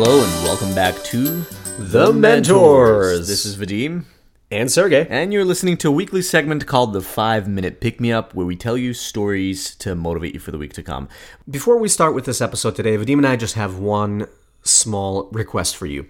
Hello and welcome back to The Mentors. This is Vadim, and Sergey. and you're listening to a weekly segment called the Five Minute Pick Me Up, where we tell you stories to motivate you for the week to come. Before we start with this episode today, Vadim and I just have one small request for you.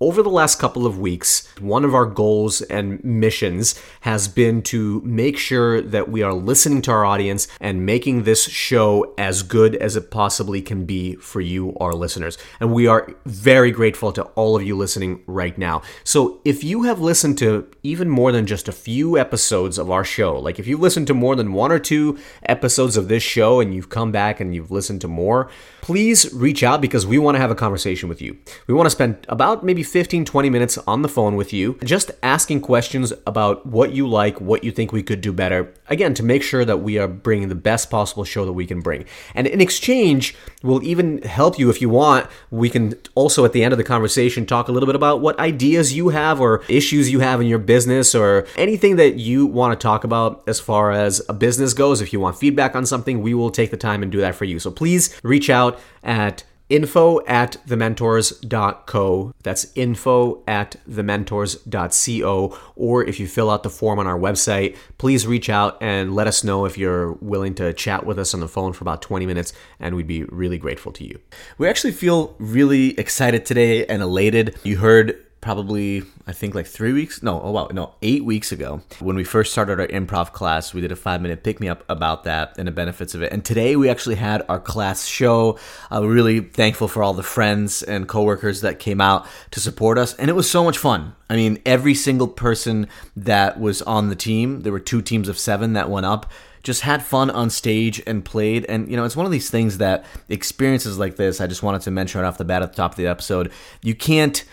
Over the last couple of weeks, one of our goals and missions has been to make sure that we are listening to our audience and making this show as good as it possibly can be for you, our listeners. And we are very grateful to all of you listening right now. So if you have listened to even more than just a few episodes of our show, like if you've listened to more than one or two episodes of this show and you've come back and you've listened to more, please reach out because we want to have a conversation with you. We want to spend about maybe 15, 20 minutes on the phone with you, just asking questions about what you like, what you think we could do better. Again, to make sure that we are bringing the best possible show that we can bring. And in exchange, we'll even help you if you want. We can also, at the end of the conversation, talk a little bit about what ideas you have or issues you have in your business or anything that you want to talk about as far as a business goes. If you want feedback on something, we will take the time and do that for you. So please reach out at info at thementors.co. That's info at thementors.co. Or if you fill out the form on our website, please reach out and let us know if you're willing to chat with us on the phone for about 20 minutes, and we'd be really grateful to you. We actually feel really excited today and elated. You heard probably I think like three weeks no oh wow no eight weeks ago when we first started our improv class we did a five minute pick me up about that and the benefits of it. And today we actually had our class show. Uh, we're really thankful for all the friends and coworkers that came out to support us and it was so much fun. I mean every single person that was on the team there were two teams of seven that went up just had fun on stage and played. And, you know, it's one of these things that experiences like this, I just wanted to mention right off the bat at the top of the episode, you can't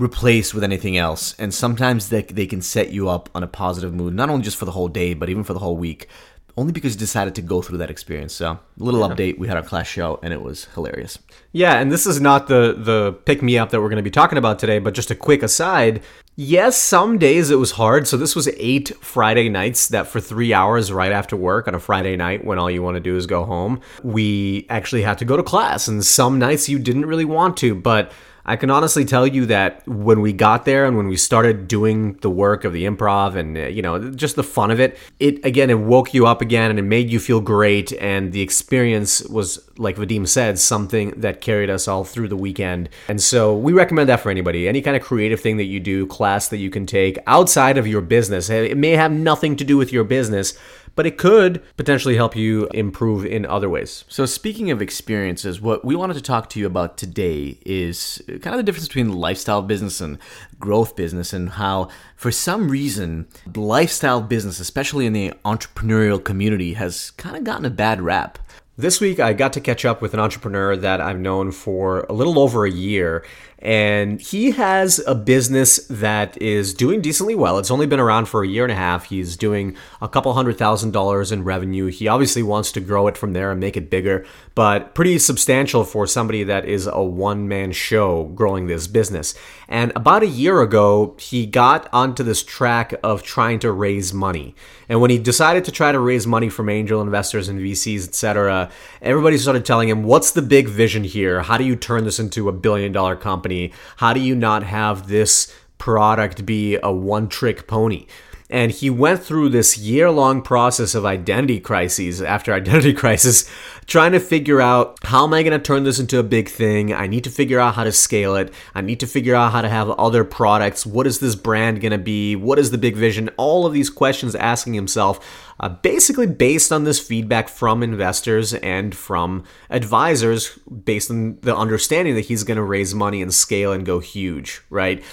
replace with anything else. And sometimes they, they can set you up on a positive mood, not only just for the whole day, but even for the whole week. Only because you decided to go through that experience. So, a little update. We had our class show, and it was hilarious. Yeah, and this is not the the pick me up that we're going to be talking about today, but just a quick aside. Yes, some days it was hard. So this was eight Friday nights that for three hours right after work on a Friday night when all you want to do is go home, we actually had to go to class. And some nights you didn't really want to, but I can honestly tell you that when we got there and when we started doing the work of the improv and uh, you know just the fun of it, it again it woke you up again and it made you feel great and the experience was like Vadim said something that carried us all through the weekend. And so we recommend that for anybody. Any kind of creative thing that you do, class that you can take outside of your business. It may have nothing to do with your business, but it could potentially help you improve in other ways. So, speaking of experiences, what we wanted to talk to you about today is kind of the difference between lifestyle business and growth business, and how, for some reason, lifestyle business, especially in the entrepreneurial community, has kind of gotten a bad rap. This week, I got to catch up with an entrepreneur that I've known for a little over a year, and he has a business that is doing decently well. It's only been around for a year and a half. He's doing a couple hundred thousand dollars in revenue. He obviously wants to grow it from there and make it bigger, but pretty substantial for somebody that is a one man show growing this business. And about a year ago, he got onto this track of trying to raise money. And when he decided to try to raise money from angel investors and VCs, etc., everybody started telling him, "What's the big vision here? How do you turn this into a billion dollar company?" How do you not have this product be a one trick pony? And he went through this year long process of identity crises after identity crisis, trying to figure out how am I going to turn this into a big thing? I need to figure out how to scale it. I need to figure out how to have other products. What is this brand going to be? What is the big vision? All of these questions asking himself, uh, basically based on this feedback from investors and from advisors, based on the understanding that he's going to raise money and scale and go huge, right?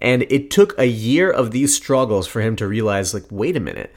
And it took a year of these struggles for him to realize, like, wait a minute.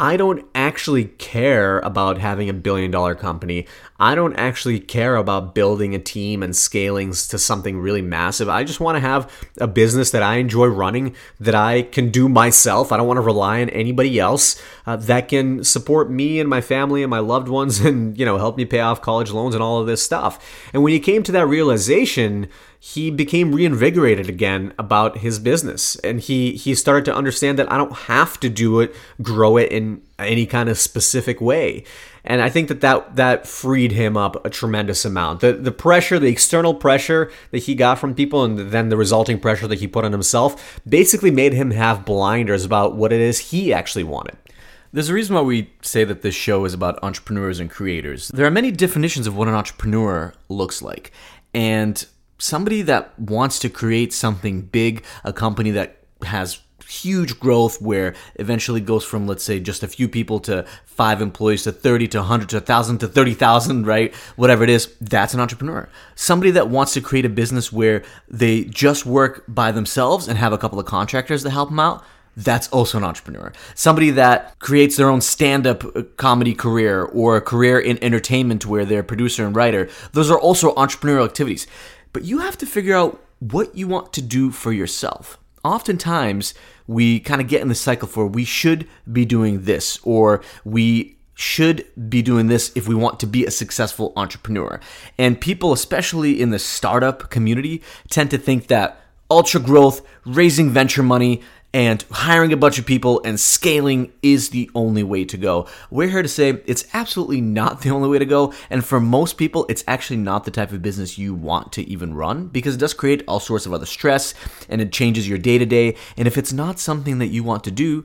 I don't actually care about having a billion dollar company. I don't actually care about building a team and scaling to something really massive. I just want to have a business that I enjoy running, that I can do myself. I don't want to rely on anybody else uh, that can support me and my family and my loved ones and, you know, help me pay off college loans and all of this stuff. And when he came to that realization, he became reinvigorated again about his business and he he started to understand that I don't have to do it grow it in any kind of specific way and I think that that, that freed him up a tremendous amount. The the pressure, the external pressure that he got from people, and then the resulting pressure that he put on himself, basically made him have blinders about what it is he actually wanted. There's a reason why we say that this show is about entrepreneurs and creators. There are many definitions of what an entrepreneur looks like. And somebody that wants to create something big, a company that has huge growth where eventually goes from let's say just a few people to five employees to 30 to 100 to 1000 to 30,000 right whatever it is that's an entrepreneur somebody that wants to create a business where they just work by themselves and have a couple of contractors to help them out that's also an entrepreneur. Somebody that creates their own stand up uh, comedy career or a career in entertainment where they're producer and writer, those are also entrepreneurial activities. But you have to figure out what you want to do for yourself. Oftentimes, we kind of get in the cycle for we should be doing this or we should be doing this if we want to be a successful entrepreneur. And people, especially in the startup community, tend to think that ultra growth, raising venture money, and hiring a bunch of people and scaling is the only way to go. We're here to say it's absolutely not the only way to go. And for most people, it's actually not the type of business you want to even run because it does create all sorts of other stress and it changes your day to day. And if it's not something that you want to do,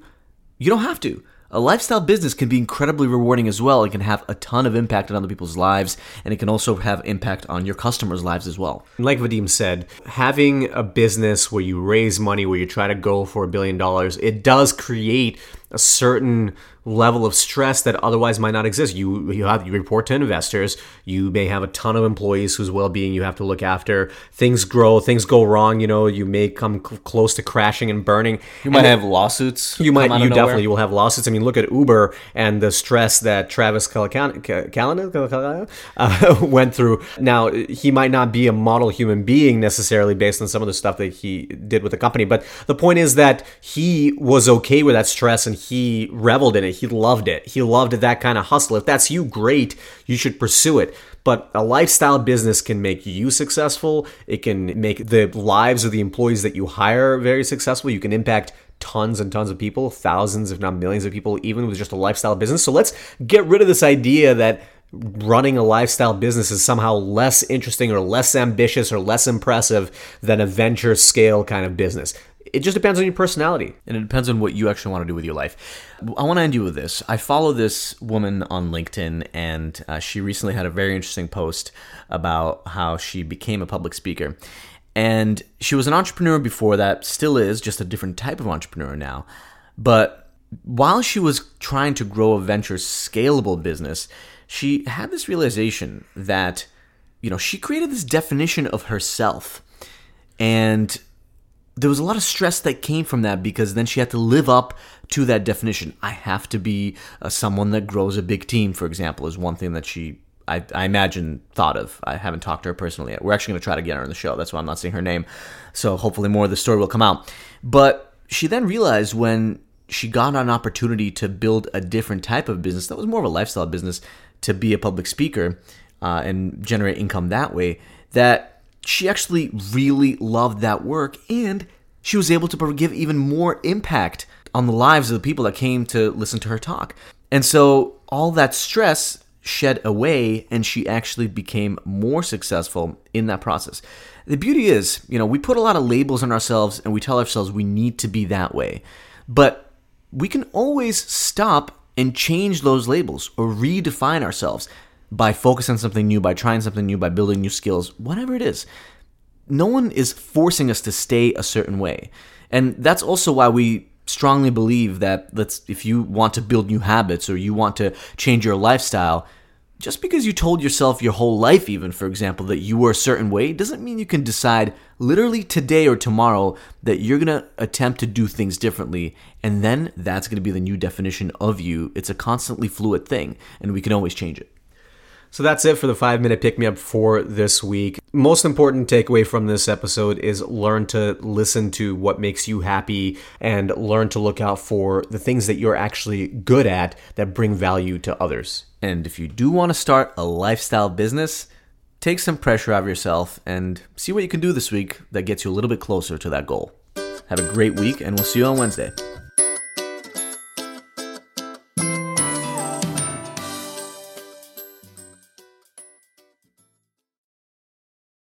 you don't have to. A lifestyle business can be incredibly rewarding as well. It can have a ton of impact on other people's lives, and it can also have impact on your customers' lives as well. Like Vadim said, having a business where you raise money, where you try to go for a billion dollars, it does create a certain level of stress that otherwise might not exist. You you have you report to investors. You may have a ton of employees whose well-being you have to look after. Things grow, things go wrong. You know, you may come cl- close to crashing and burning. You might have lawsuits. You might, you definitely you will have lawsuits. I mean, look at Uber and the stress that Travis Kalanick uh, went through. Now, he might not be a model human being necessarily based on some of the stuff that he did with the company, but the point is that he was okay with that stress and he reveled in it. He loved it. He loved that kind of hustle. If that's you, great. You should pursue it. But a lifestyle business can make you successful. It can make the lives of the employees that you hire very successful. You can impact tons and tons of people, thousands, if not millions of people, even with just a lifestyle business. So let's get rid of this idea that running a lifestyle business is somehow less interesting or less ambitious or less impressive than a venture scale kind of business it just depends on your personality. And it depends on what you actually want to do with your life. I want to end you with this. I follow this woman on LinkedIn, and uh, she recently had a very interesting post about how she became a public speaker. And she was an entrepreneur before that, still is, just a different type of entrepreneur now. But while she was trying to grow a venture scalable business, she had this realization that, you know, she created this definition of herself. And there was a lot of stress that came from that because then she had to live up to that definition. I have to be uh, someone that grows a big team, for example, is one thing that she, I, I imagine, thought of. I haven't talked to her personally yet. We're actually going to try to get her on the show. That's why I'm not saying her name. So hopefully more of the story will come out. But she then realized when she got an opportunity to build a different type of business that was more of a lifestyle business to be a public speaker uh, and generate income that way that she actually really loved that work and she was able to give even more impact on the lives of the people that came to listen to her talk. And so all that stress shed away and she actually became more successful in that process. The beauty is, you know, we put a lot of labels on ourselves and we tell ourselves we need to be that way. But we can always stop and change those labels or redefine ourselves by focusing on something new, by trying something new, by building new skills, whatever it is. No one is forcing us to stay a certain way. And that's also why we strongly believe that let's if you want to build new habits or you want to change your lifestyle, just because you told yourself your whole life even for example that you were a certain way doesn't mean you can decide literally today or tomorrow that you're going to attempt to do things differently and then that's going to be the new definition of you. It's a constantly fluid thing and we can always change it. So that's it for the five minute pick me up for this week. Most important takeaway from this episode is learn to listen to what makes you happy and learn to look out for the things that you're actually good at that bring value to others. And if you do want to start a lifestyle business, take some pressure out of yourself and see what you can do this week that gets you a little bit closer to that goal. Have a great week, and we'll see you on Wednesday.